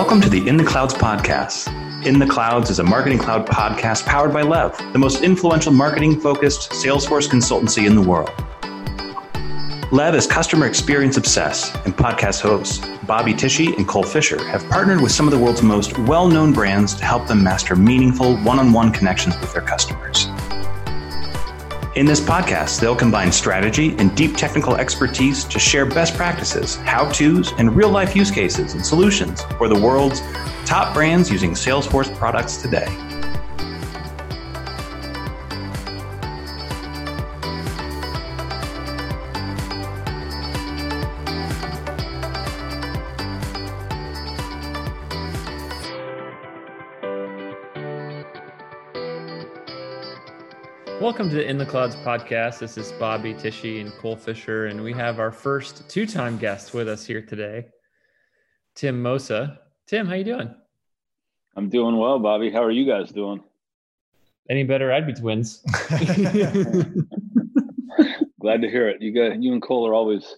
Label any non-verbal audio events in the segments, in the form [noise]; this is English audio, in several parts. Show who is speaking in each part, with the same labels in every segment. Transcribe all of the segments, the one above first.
Speaker 1: Welcome to the In the Clouds podcast. In the Clouds is a marketing cloud podcast powered by Lev, the most influential marketing focused Salesforce consultancy in the world. Lev is customer experience obsessed, and podcast hosts Bobby Tichy and Cole Fisher have partnered with some of the world's most well known brands to help them master meaningful one on one connections with their customers. In this podcast, they'll combine strategy and deep technical expertise to share best practices, how to's, and real life use cases and solutions for the world's top brands using Salesforce products today.
Speaker 2: Welcome to the In the Clouds podcast. This is Bobby Tichy and Cole Fisher, and we have our first two-time guest with us here today, Tim Mosa. Tim, how you doing?
Speaker 3: I'm doing well, Bobby. How are you guys doing?
Speaker 2: Any better? I'd be twins. [laughs] [laughs]
Speaker 3: Glad to hear it. You got you and Cole are always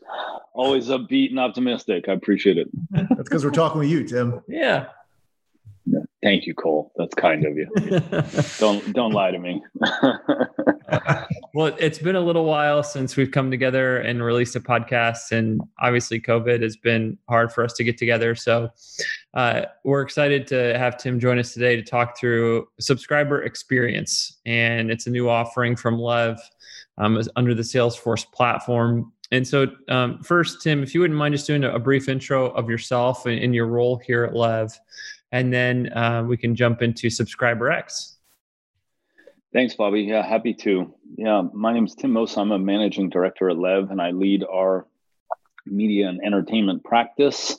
Speaker 3: always upbeat and optimistic. I appreciate it.
Speaker 4: That's because we're talking with you, Tim.
Speaker 2: Yeah.
Speaker 3: Thank you, Cole. That's kind of you. [laughs] don't don't lie to me. [laughs]
Speaker 2: well, it's been a little while since we've come together and released a podcast, and obviously, COVID has been hard for us to get together. So, uh, we're excited to have Tim join us today to talk through subscriber experience, and it's a new offering from Lev um, under the Salesforce platform. And so, um, first, Tim, if you wouldn't mind just doing a, brief intro of yourself and, and your role here at Lev and then uh, we can jump into Subscriber X.
Speaker 3: Thanks, Bobby. Yeah, happy to. Yeah, my name is Tim Mosa. I'm a managing director at Lev, and I lead our media and entertainment practice,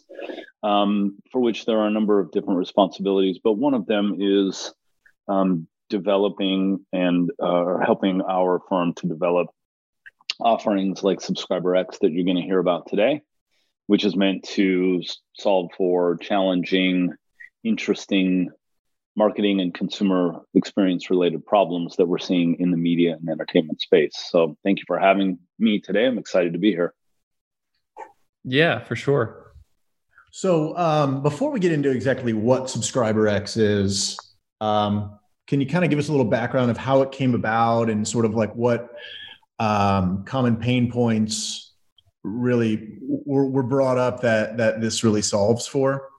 Speaker 3: um, for which there are a number of different responsibilities. But one of them is um, developing and uh, helping our firm to develop offerings like Subscriber X that you're going to hear about today, which is meant to solve for challenging interesting marketing and consumer experience related problems that we're seeing in the media and entertainment space. So thank you for having me today. I'm excited to be here.
Speaker 2: Yeah, for sure.
Speaker 4: So um, before we get into exactly what Subscriber X is, um, can you kind of give us a little background of how it came about and sort of like what um, common pain points really were, were brought up that that this really solves for?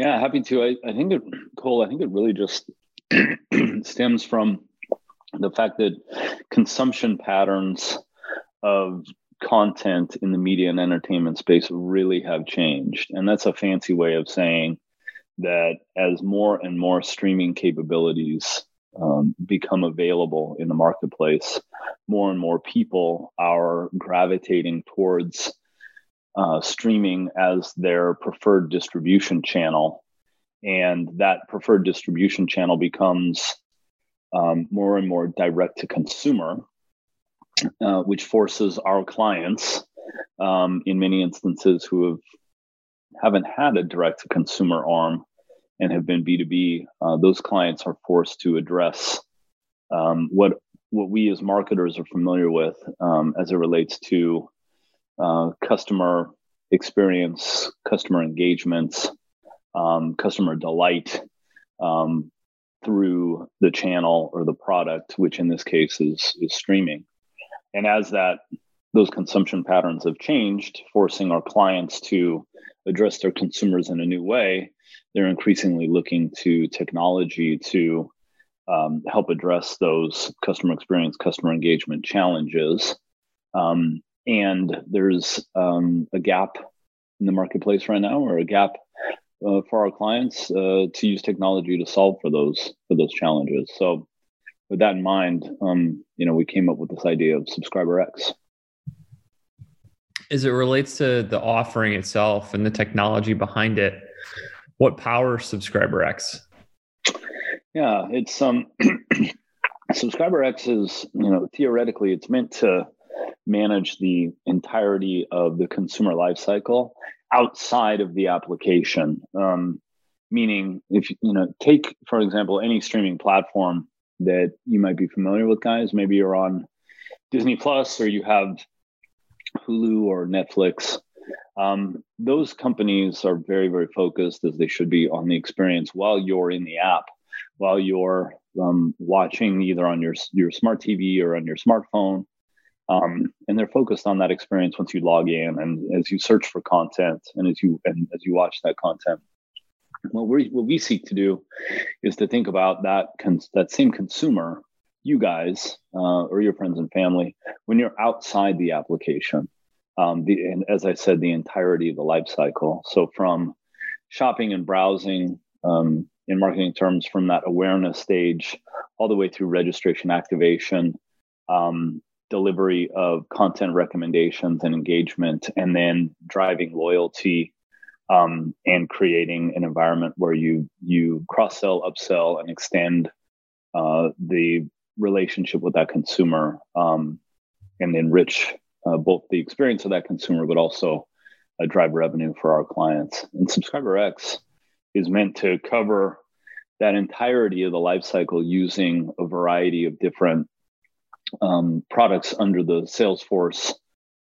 Speaker 3: Yeah, happy to. I, I think it, Cole, I think it really just [clears throat] stems from the fact that consumption patterns of content in the media and entertainment space really have changed. And that's a fancy way of saying that as more and more streaming capabilities um, become available in the marketplace, more and more people are gravitating towards uh, streaming as their preferred distribution channel. And that preferred distribution channel becomes um, more and more direct to consumer, uh, which forces our clients, um, in many instances, who have haven't had a direct to consumer arm and have been B2B, uh, those clients are forced to address um, what what we as marketers are familiar with um, as it relates to uh, customer experience, customer engagements, um, customer delight um, through the channel or the product, which in this case is is streaming. And as that those consumption patterns have changed, forcing our clients to address their consumers in a new way, they're increasingly looking to technology to um, help address those customer experience, customer engagement challenges. Um, and there's um, a gap in the marketplace right now, or a gap uh, for our clients uh, to use technology to solve for those for those challenges. So, with that in mind, um, you know, we came up with this idea of Subscriber X.
Speaker 2: As it relates to the offering itself and the technology behind it, what powers Subscriber X?
Speaker 3: Yeah, it's um, [clears throat] Subscriber X is you know theoretically it's meant to manage the entirety of the consumer lifecycle outside of the application. Um, meaning, if you know, take for example any streaming platform that you might be familiar with, guys. Maybe you're on Disney Plus or you have Hulu or Netflix. Um, those companies are very, very focused, as they should be, on the experience while you're in the app, while you're um, watching either on your your smart TV or on your smartphone, um, and they're focused on that experience once you log in and as you search for content and as you and as you watch that content. What we what we seek to do is to think about that cons- that same consumer, you guys uh, or your friends and family, when you're outside the application um, the, and as I said, the entirety of the life cycle. So from shopping and browsing um, in marketing terms, from that awareness stage all the way through registration activation, um, delivery of content recommendations and engagement, and then driving loyalty um, and creating an environment where you you cross sell, upsell, and extend uh, the relationship with that consumer um, and enrich uh, both the experience of that consumer, but also uh, drive revenue for our clients. And Subscriber X is meant to cover that entirety of the life cycle using a variety of different um, products under the Salesforce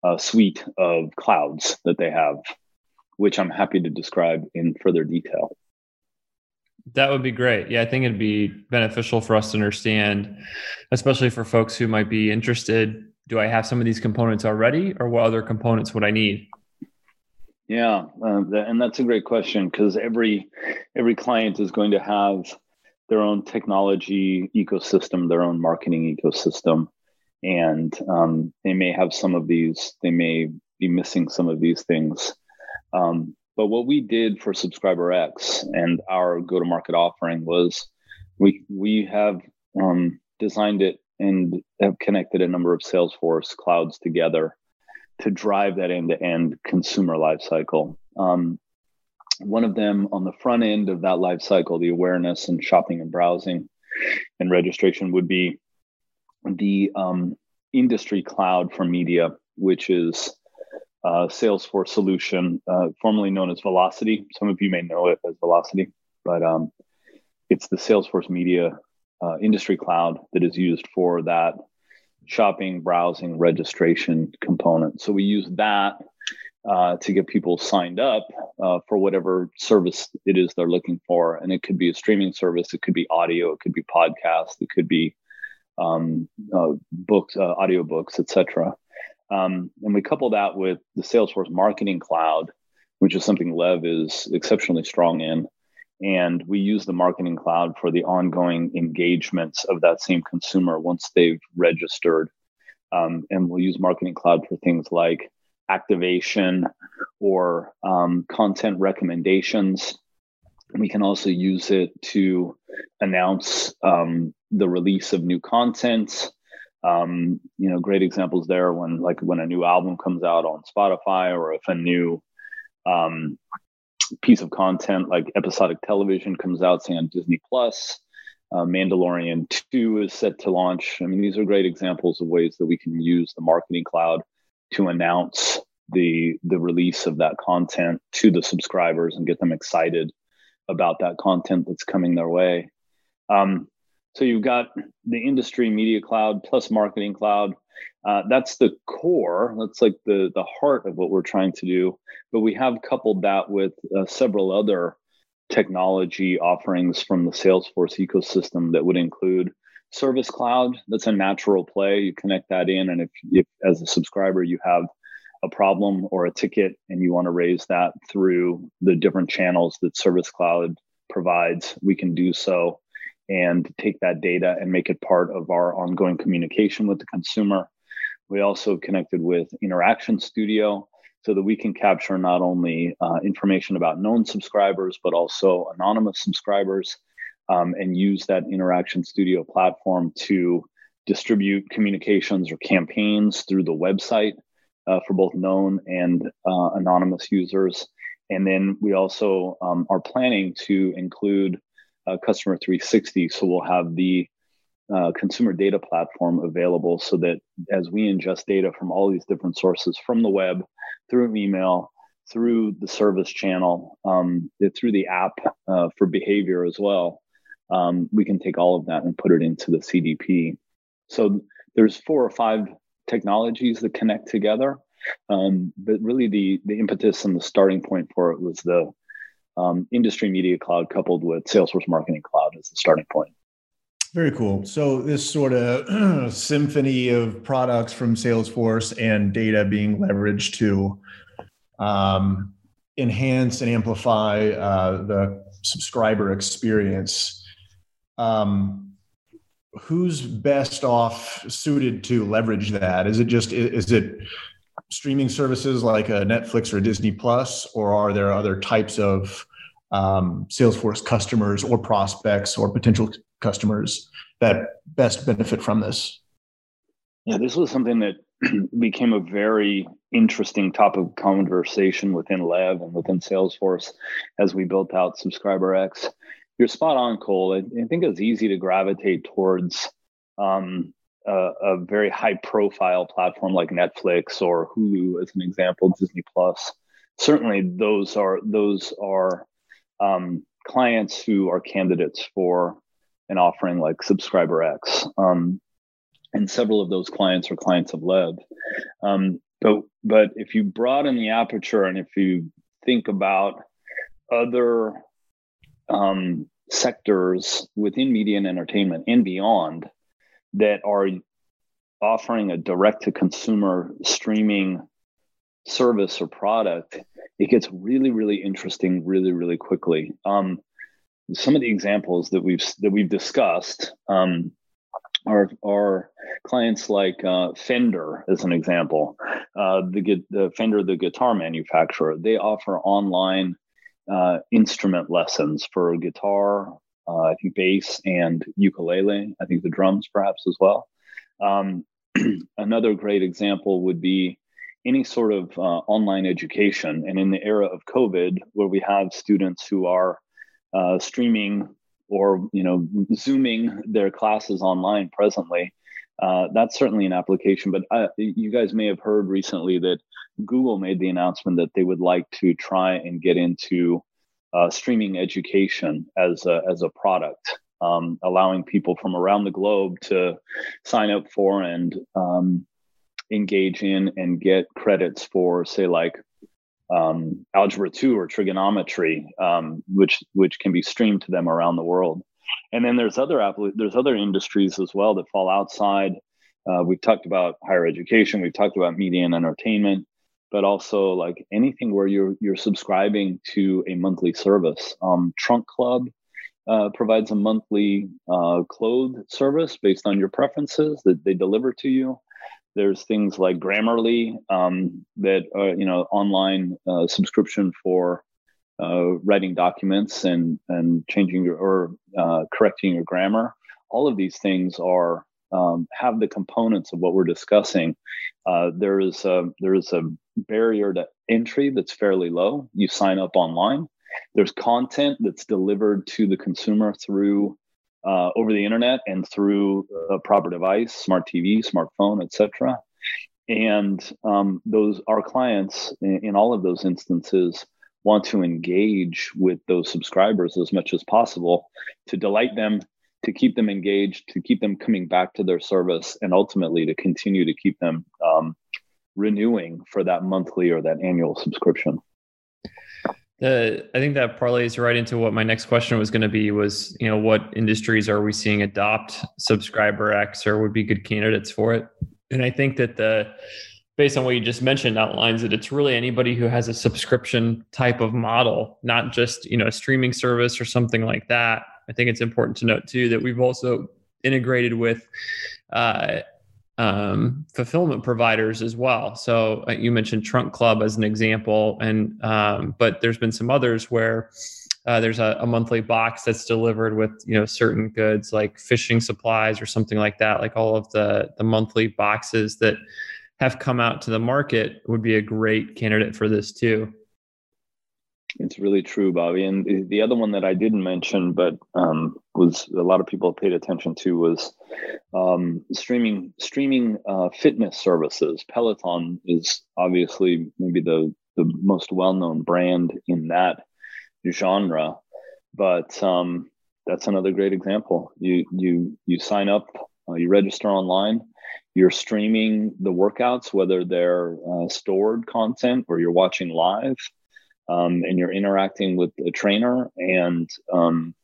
Speaker 3: uh, suite of clouds that they have, which I'm happy to describe in further detail.
Speaker 2: That would be great. Yeah, I think it'd be beneficial for us to understand, especially for folks who might be interested do I have some of these components already, or what other components would I need?
Speaker 3: Yeah, uh, and that's a great question because every every client is going to have their own technology ecosystem, their own marketing ecosystem, and um, they may have some of these. They may be missing some of these things. Um, but what we did for Subscriber X and our go-to-market offering was we we have um, designed it and have connected a number of Salesforce clouds together to drive that end-to-end consumer lifecycle. Um, one of them on the front end of that life cycle, the awareness and shopping and browsing and registration would be the um, industry cloud for media, which is a Salesforce solution, uh, formerly known as Vlocity. Some of you may know it as Vlocity, but um, it's the Salesforce media uh, industry cloud that is used for that shopping, browsing, registration component. So we use that uh, to get people signed up uh, for whatever service it is they're looking for. And it could be a streaming service, it could be audio, it could be podcast, it could be um, uh, books, uh, audio books, etc. Um, and we couple that with the Salesforce Marketing Cloud, which is something Lev is exceptionally strong in. And we use the marketing cloud for the ongoing engagements of that same consumer once they've registered. Um, and we'll use marketing cloud for things like activation or um, content recommendations. We can also use it to announce um, the release of new content. Um, you know, great examples there when like when a new album comes out on Spotify or if a new um, piece of content like episodic television comes out, say on Disney Plus. Uh, Mandalorian 2 is set to launch. I mean, these are great examples of ways that we can use the marketing cloud to announce the the release of that content to the subscribers and get them excited about that content that's coming their way. Um, so you've got the industry media cloud plus marketing cloud. Uh, that's the core. That's like the the heart of what we're trying to do. But we have coupled that with uh, several other technology offerings from the Salesforce ecosystem that would include Service Cloud. That's a natural play. You connect that in, and if, if as a subscriber you have a problem or a ticket and you want to raise that through the different channels that Service Cloud provides, we can do so and take that data and make it part of our ongoing communication with the consumer. We also connected with Interaction Studio so that we can capture not only uh, information about known subscribers, but also anonymous subscribers um, and use that Interaction Studio platform to distribute communications or campaigns through the website uh, for both known and uh, anonymous users. And then we also um, are planning to include uh, Customer 360. So we'll have the uh, consumer data platform available so that as we ingest data from all these different sources from the web, through email, through the service channel, um, through the app uh, for behavior as well, um, we can take all of that and put it into the CDP. So there's four or five technologies that connect together. Um, but really, the the impetus and the starting point for it was the um, industry media cloud coupled with Salesforce Marketing Cloud as the starting point.
Speaker 4: Very cool. So this sort of [clears throat] symphony of products from Salesforce and data being leveraged to um, enhance and amplify uh, the subscriber experience. Um, who's best off suited to leverage that? Is it just is it streaming services like a Netflix or a Disney Plus, or are there other types of um, Salesforce customers or prospects or potential customers that best benefit from this?
Speaker 3: Yeah, this was something that [clears throat] became a very interesting topic of conversation within Lev and within Salesforce as we built out SubscriberX. You're spot on, Cole. I, I think it's easy to gravitate towards um, a, a, very high profile platform like Netflix or Hulu, as an example, Disney Plus. Certainly, those are those are um, clients who are candidates for an offering like SubscriberX. Um, and several of those clients are clients of Lev. Um, but but if you broaden the aperture and if you think about other um, sectors within media and entertainment and beyond that are offering a direct to consumer streaming service or product, it gets really, really interesting really, really quickly. Um, some of the examples that we've that we've discussed um, are are clients like uh, Fender, as an example. Uh, the the Fender, the guitar manufacturer, they offer online uh, instrument lessons for guitar, uh, I think bass and ukulele. I think the drums, perhaps as well. Um, [clears throat] another great example would be any sort of uh, online education. And in the era of COVID, where we have students who are uh, streaming or you know zooming their classes online presently uh, that's certainly an application but you guys may have heard recently that google made the announcement that they would like to try and get into uh, streaming education as a, as a product um, allowing people from around the globe to sign up for and um, engage in and get credits for say like um, algebra 2 or trigonometry um, which which can be streamed to them around the world and then there's other there's other industries as well that fall outside. Uh, we've talked about higher education we've talked about media and entertainment but also like anything where you're you're subscribing to a monthly service. Um, trunk club uh, provides a monthly uh, clothes service based on your preferences that they deliver to you. There's things like Grammarly um, that are, you know online uh, subscription for uh, writing documents and and changing your or uh, correcting your grammar. All of these things are um, have the components of what we're discussing. Uh, there is a, there is a barrier to entry that's fairly low. You sign up online. There's content that's delivered to the consumer through uh, over the internet and through a proper device, smart TV, smartphone, etc. And um, those our clients in, in all of those instances want to engage with those subscribers as much as possible to delight them, to keep them engaged, to keep them coming back to their service, and ultimately to continue to keep them um, renewing for that monthly or that annual subscription.
Speaker 2: I think that parlays right into what my next question was going to be was, you know, what industries are we seeing adopt subscriber X or would be good candidates for it? And I think that the, based on what you just mentioned, outlines that it's really anybody who has a subscription type of model, not just, you know, a streaming service or something like that. I think it's important to note too that we've also integrated with uh, um, fulfillment providers as well. So uh, you mentioned Trunk Club as an example, and um, but there's been some others where uh, there's a, a, monthly box that's delivered with you know certain goods like fishing supplies or something like that. Like all of the the monthly boxes that have come out to the market would be a great candidate for this too.
Speaker 3: It's really true, Bobby. And the other one that I didn't mention, but um, was a lot of people paid attention to, was um, streaming streaming uh, fitness services. Peloton is obviously maybe the the most well known brand in that genre, but um, that's another great example. You you you sign up, uh, you register online, you're streaming the workouts, whether they're uh, stored content or you're watching live, um, and you're interacting with a trainer, and um,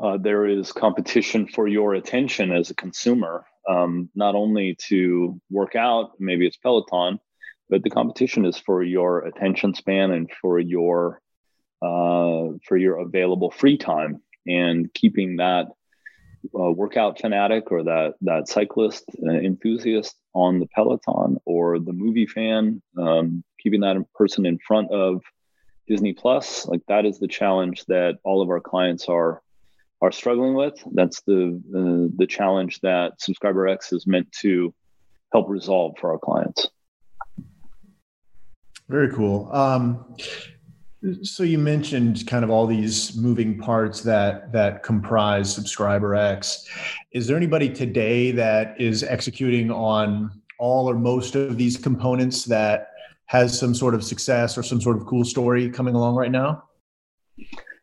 Speaker 3: uh, there is competition for your attention as a consumer, um, not only to work out, maybe it's Peloton, but the competition is for your attention span and for your uh, for your available free time and keeping that uh, workout fanatic or that that cyclist uh, enthusiast on the peloton or the movie fan um, keeping that person in front of disney plus like that is the challenge that all of our clients are are struggling with. That's the uh, the challenge that subscriber x is meant to help resolve for our clients.
Speaker 4: Very cool. Um, so you mentioned kind of all these moving parts that that comprise subscriber x is there anybody today that is executing on all or most of these components that has some sort of success or some sort of cool story coming along right now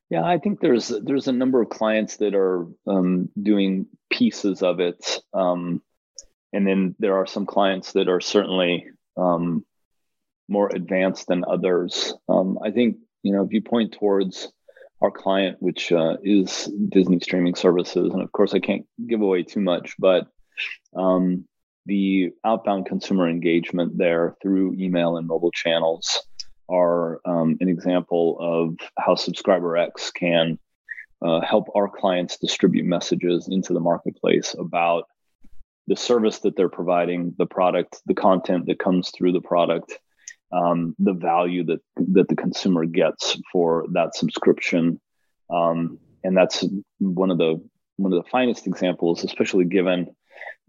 Speaker 3: yeah i think there's there's a number of clients that are um, doing pieces of it um, and then there are some clients that are certainly um, more advanced than others. Um, I think you know, if you point towards our client, which uh, is Disney streaming services, and of course I can't give away too much, but um, the outbound consumer engagement there through email and mobile channels are um, an example of how Subscriber X can uh, help our clients distribute messages into the marketplace about the service that they're providing, the product, the content that comes through the product, um, the value that that the consumer gets for that subscription, um, and that's one of the one of the finest examples, especially given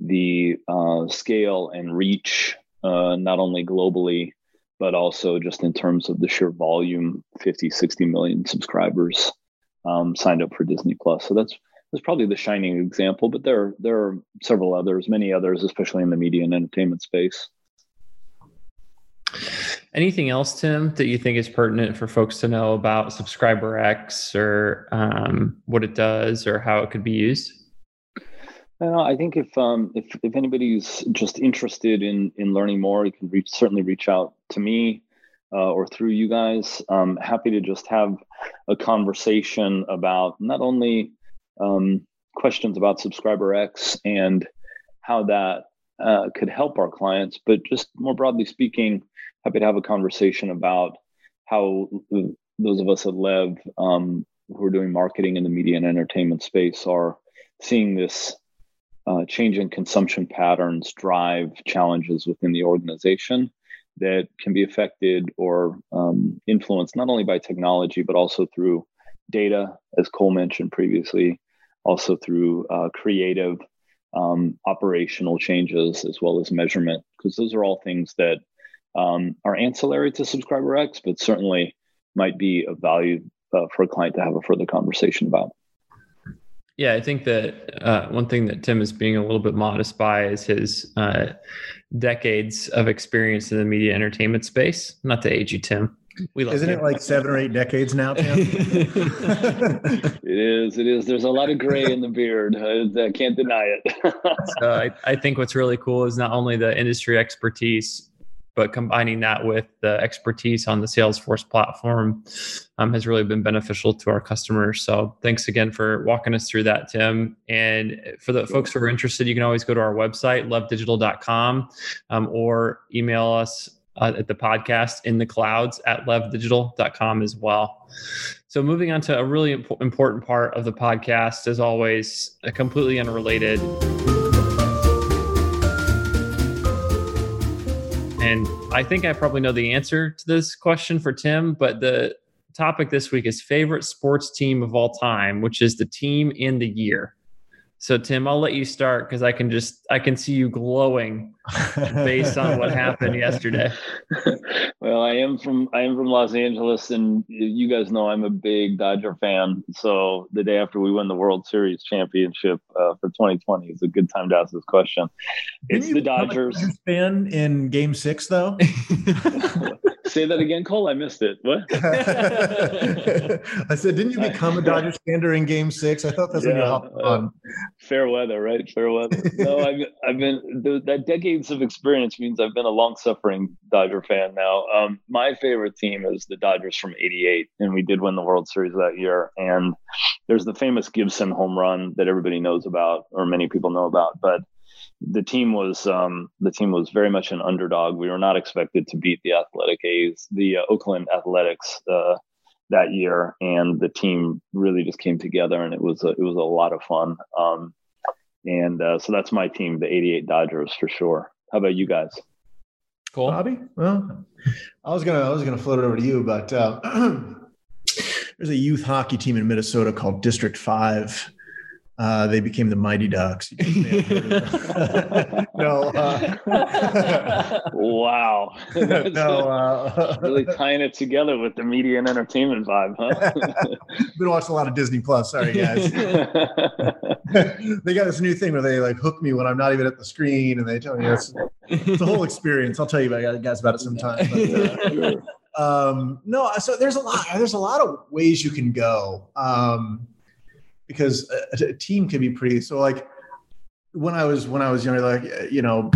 Speaker 3: the uh, scale and reach, uh, not only globally but also just in terms of the sheer volume 50 60 million subscribers um, signed up for disney plus. So that's that's probably the shining example but there there are several others many others especially in the media and entertainment space
Speaker 2: Anything else, Tim, that you think is pertinent for folks to know about Subscriber X or um, what it does or how it could be used?
Speaker 3: I think if um, if if anybody's just interested in in learning more, you can reach, certainly reach out to me uh, or through you guys. I'm happy to just have a conversation about not only um, questions about Subscriber X and how that uh, could help our clients, but just more broadly speaking, happy to have a conversation about how those of us at Lev um, who are doing marketing in the media and entertainment space are seeing this uh, change in consumption patterns drive challenges within the organization that can be affected or um, influenced not only by technology but also through data, as Cole mentioned previously, also through uh, creative um, operational changes as well as measurement, because those are all things that um, are ancillary to Subscriber X, but certainly might be of value uh, for a client to have a further conversation about.
Speaker 2: Yeah, I think that uh, one thing that Tim is being a little bit modest by is his uh, decades of experience in the media entertainment space. Not to age you, Tim.
Speaker 4: We Isn't it like seven or eight decades now, Tim? [laughs]
Speaker 3: it is. It is. There's a lot of gray in the beard. I, I can't deny it. [laughs]
Speaker 2: so I, I think what's really cool is not only the industry expertise, but combining that with the expertise on the Salesforce platform um, has really been beneficial to our customers. So thanks again for walking us through that, Tim. And for the folks who are interested, you can always go to our website, levdigital.com, um, or email us uh, at the podcast in the clouds at levdigital.com as well. So, moving on to a really imp- important part of the podcast, as always, a completely unrelated. And I think I probably know the answer to this question for Tim, but the topic this week is favorite sports team of all time, which is the team in the year. So Tim, I'll let you start because I can just I can see you glowing based on what happened yesterday. [laughs]
Speaker 3: well, I am from I am from Los Angeles, and you guys know I'm a big Dodger fan. So the day after we win the World Series championship uh, for 2020 is a good time to ask this question. It's the Dodgers.
Speaker 4: Fan in Game Six, though. [laughs]
Speaker 3: Say that again, Cole. I missed it. What? [laughs]
Speaker 4: I said, didn't you become a Dodgers fan during Game Six? I thought that's when you hopped
Speaker 3: uh,
Speaker 4: on.
Speaker 3: fair weather, right? Fair weather. No, I've I've been the, that decades of experience means I've been a long suffering Dodger fan now. Um, my favorite team is the Dodgers from '88, and we did win the World Series that year. And there's the famous Gibson home run that everybody knows about, or many people know about, but the team was um, the team was very much an underdog. We were not expected to beat the Athletic A's, the uh, Oakland Athletics uh, that year, and the team really just came together, and it was a, it was a lot of fun. Um, and uh, so that's my team, the '88 Dodgers for sure. How about you guys?
Speaker 2: Cool,
Speaker 4: Bobby. Well, I was gonna I was gonna float it over to you, but uh, [clears throat] there's a youth hockey team in Minnesota called District Five uh, they became the Mighty Ducks. [laughs] no.
Speaker 3: Uh, wow. [laughs] no. Uh, [laughs] really tying it together with the media and entertainment vibe, huh?
Speaker 4: Been watching a lot of Disney Plus. Sorry, guys. they got this new thing where they like hook me when I'm not even at the screen, and they tell me it's, it's a whole experience. I'll tell you about, guys about it sometime. But, uh, um, no, so there's a lot. There's a lot of ways you can go. Um, because a, a team can be pretty so like when I was when I was younger, like you know,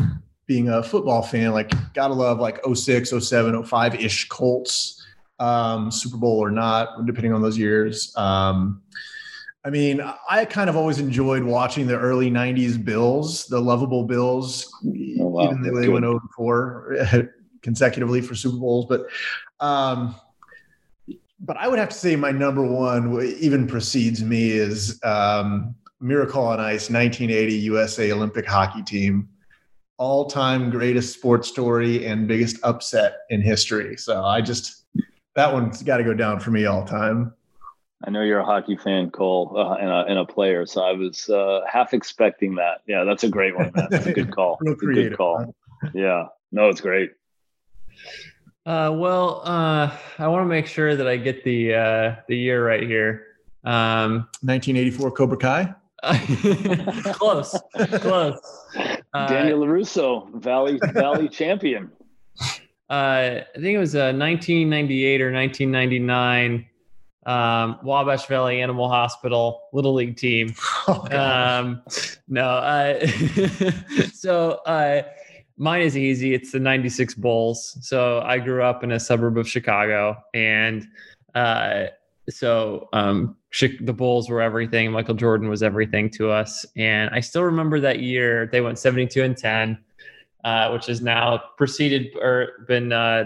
Speaker 4: being a football fan, like gotta love like 06, 07, 05 ish Colts, um, Super Bowl or not, depending on those years. Um, I mean, I kind of always enjoyed watching the early '90s Bills, the lovable Bills, oh, wow. even though they Good. went over 4 [laughs] consecutively for Super Bowls. But um, but I would have to say my number one even precedes me is um, Miracle on Ice 1980 USA Olympic hockey team. All time greatest sports story and biggest upset in history. So I just, that one's got to go down for me all time.
Speaker 3: I know you're a hockey fan, Cole, uh, and, a, and, a, player. So I was uh, half expecting that. Yeah, that's a great one. Man. That's a good [laughs] call. Real creative, good call. Huh? Yeah. No, it's great.
Speaker 2: Uh, well, uh, I want to make sure that I get the uh, the year right here. Um,
Speaker 4: 1984 Cobra Kai. [laughs]
Speaker 2: close, close.
Speaker 3: Uh, Daniel Larusso, Valley [laughs] Valley champion.
Speaker 2: Uh, I think it was a uh, 1998 or 1999 um, Wabash Valley Animal Hospital Little League team. [laughs] Oh, um, no, uh, so uh, Mine is easy. It's the 96 Bulls. So I grew up in a suburb of Chicago and uh, so um, the Bulls were everything. Michael Jordan was everything to us. And I still remember that year they went 72 and 10, uh, which has now preceded or been uh,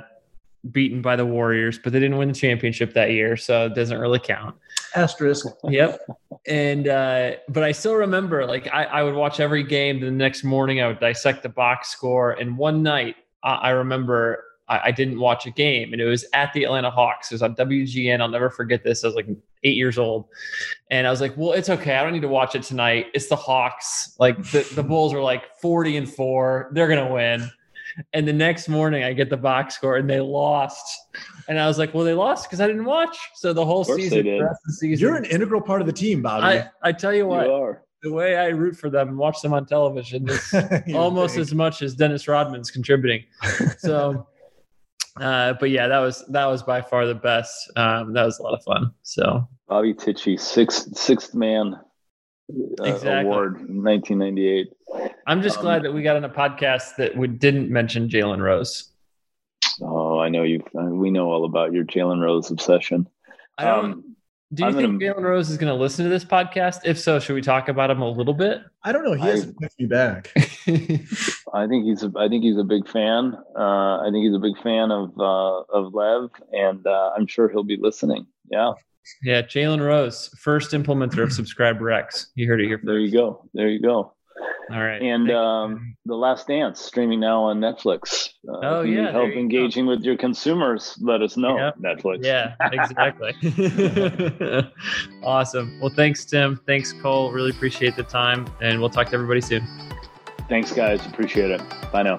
Speaker 2: beaten by the Warriors, but they didn't win the championship that year, so it doesn't really count.
Speaker 4: Asterisk.
Speaker 2: Yep. And uh, but I still remember, like I, I would watch every game. The next morning, I would dissect the box score. And one night, I, I remember I, I, didn't watch a game, and it was at the Atlanta Hawks. It was on WGN. I'll never forget this. I was like eight years old, and I was like, "Well, it's okay. I don't need to watch it tonight. It's the Hawks. Like the the Bulls are like forty and four. They're gonna win." And the next morning, I get the box score and they lost. And I was like, well, they lost because I didn't watch. So the whole season, the the season,
Speaker 4: You're an integral part of the team, Bobby.
Speaker 2: I, I tell you what, you the way I root for them and watch them on television is [laughs] almost as much as Dennis Rodman's contributing. [laughs] So, uh, but yeah, that was that was by far the best. Um, that was a lot of fun. So
Speaker 3: Bobby Tichy, sixth sixth man uh, exactly. award, 1998.
Speaker 2: I'm just um, glad that we got on a podcast that we didn't mention Jalen Rose.
Speaker 3: Oh, I know you. Uh, we know all about your Jalen Rose obsession.
Speaker 2: I don't. Um, do you I'm think gonna, Jalen Rose is going to listen to this podcast? If so, should we talk about him a little bit?
Speaker 4: I don't know. He hasn't texted me back. [laughs]
Speaker 3: I think he's. A, I think he's a big fan. Uh, I think he's a big fan of uh, of Lev, and uh, I'm sure he'll be listening. Yeah.
Speaker 2: Yeah, Jalen Rose, first implementer of Subscriber X. You heard it here. First.
Speaker 3: There you go. There you go.
Speaker 2: All right.
Speaker 3: And um, The Last Dance streaming now on Netflix.
Speaker 2: Uh, oh, yeah.
Speaker 3: help engaging go. with your consumers, let us know. Yep. Netflix.
Speaker 2: Yeah, exactly. [laughs] [laughs] awesome. Well, thanks, Tim. Thanks, Cole. Really appreciate the time. And we'll talk to everybody soon.
Speaker 3: Thanks, guys. Appreciate it. Bye now.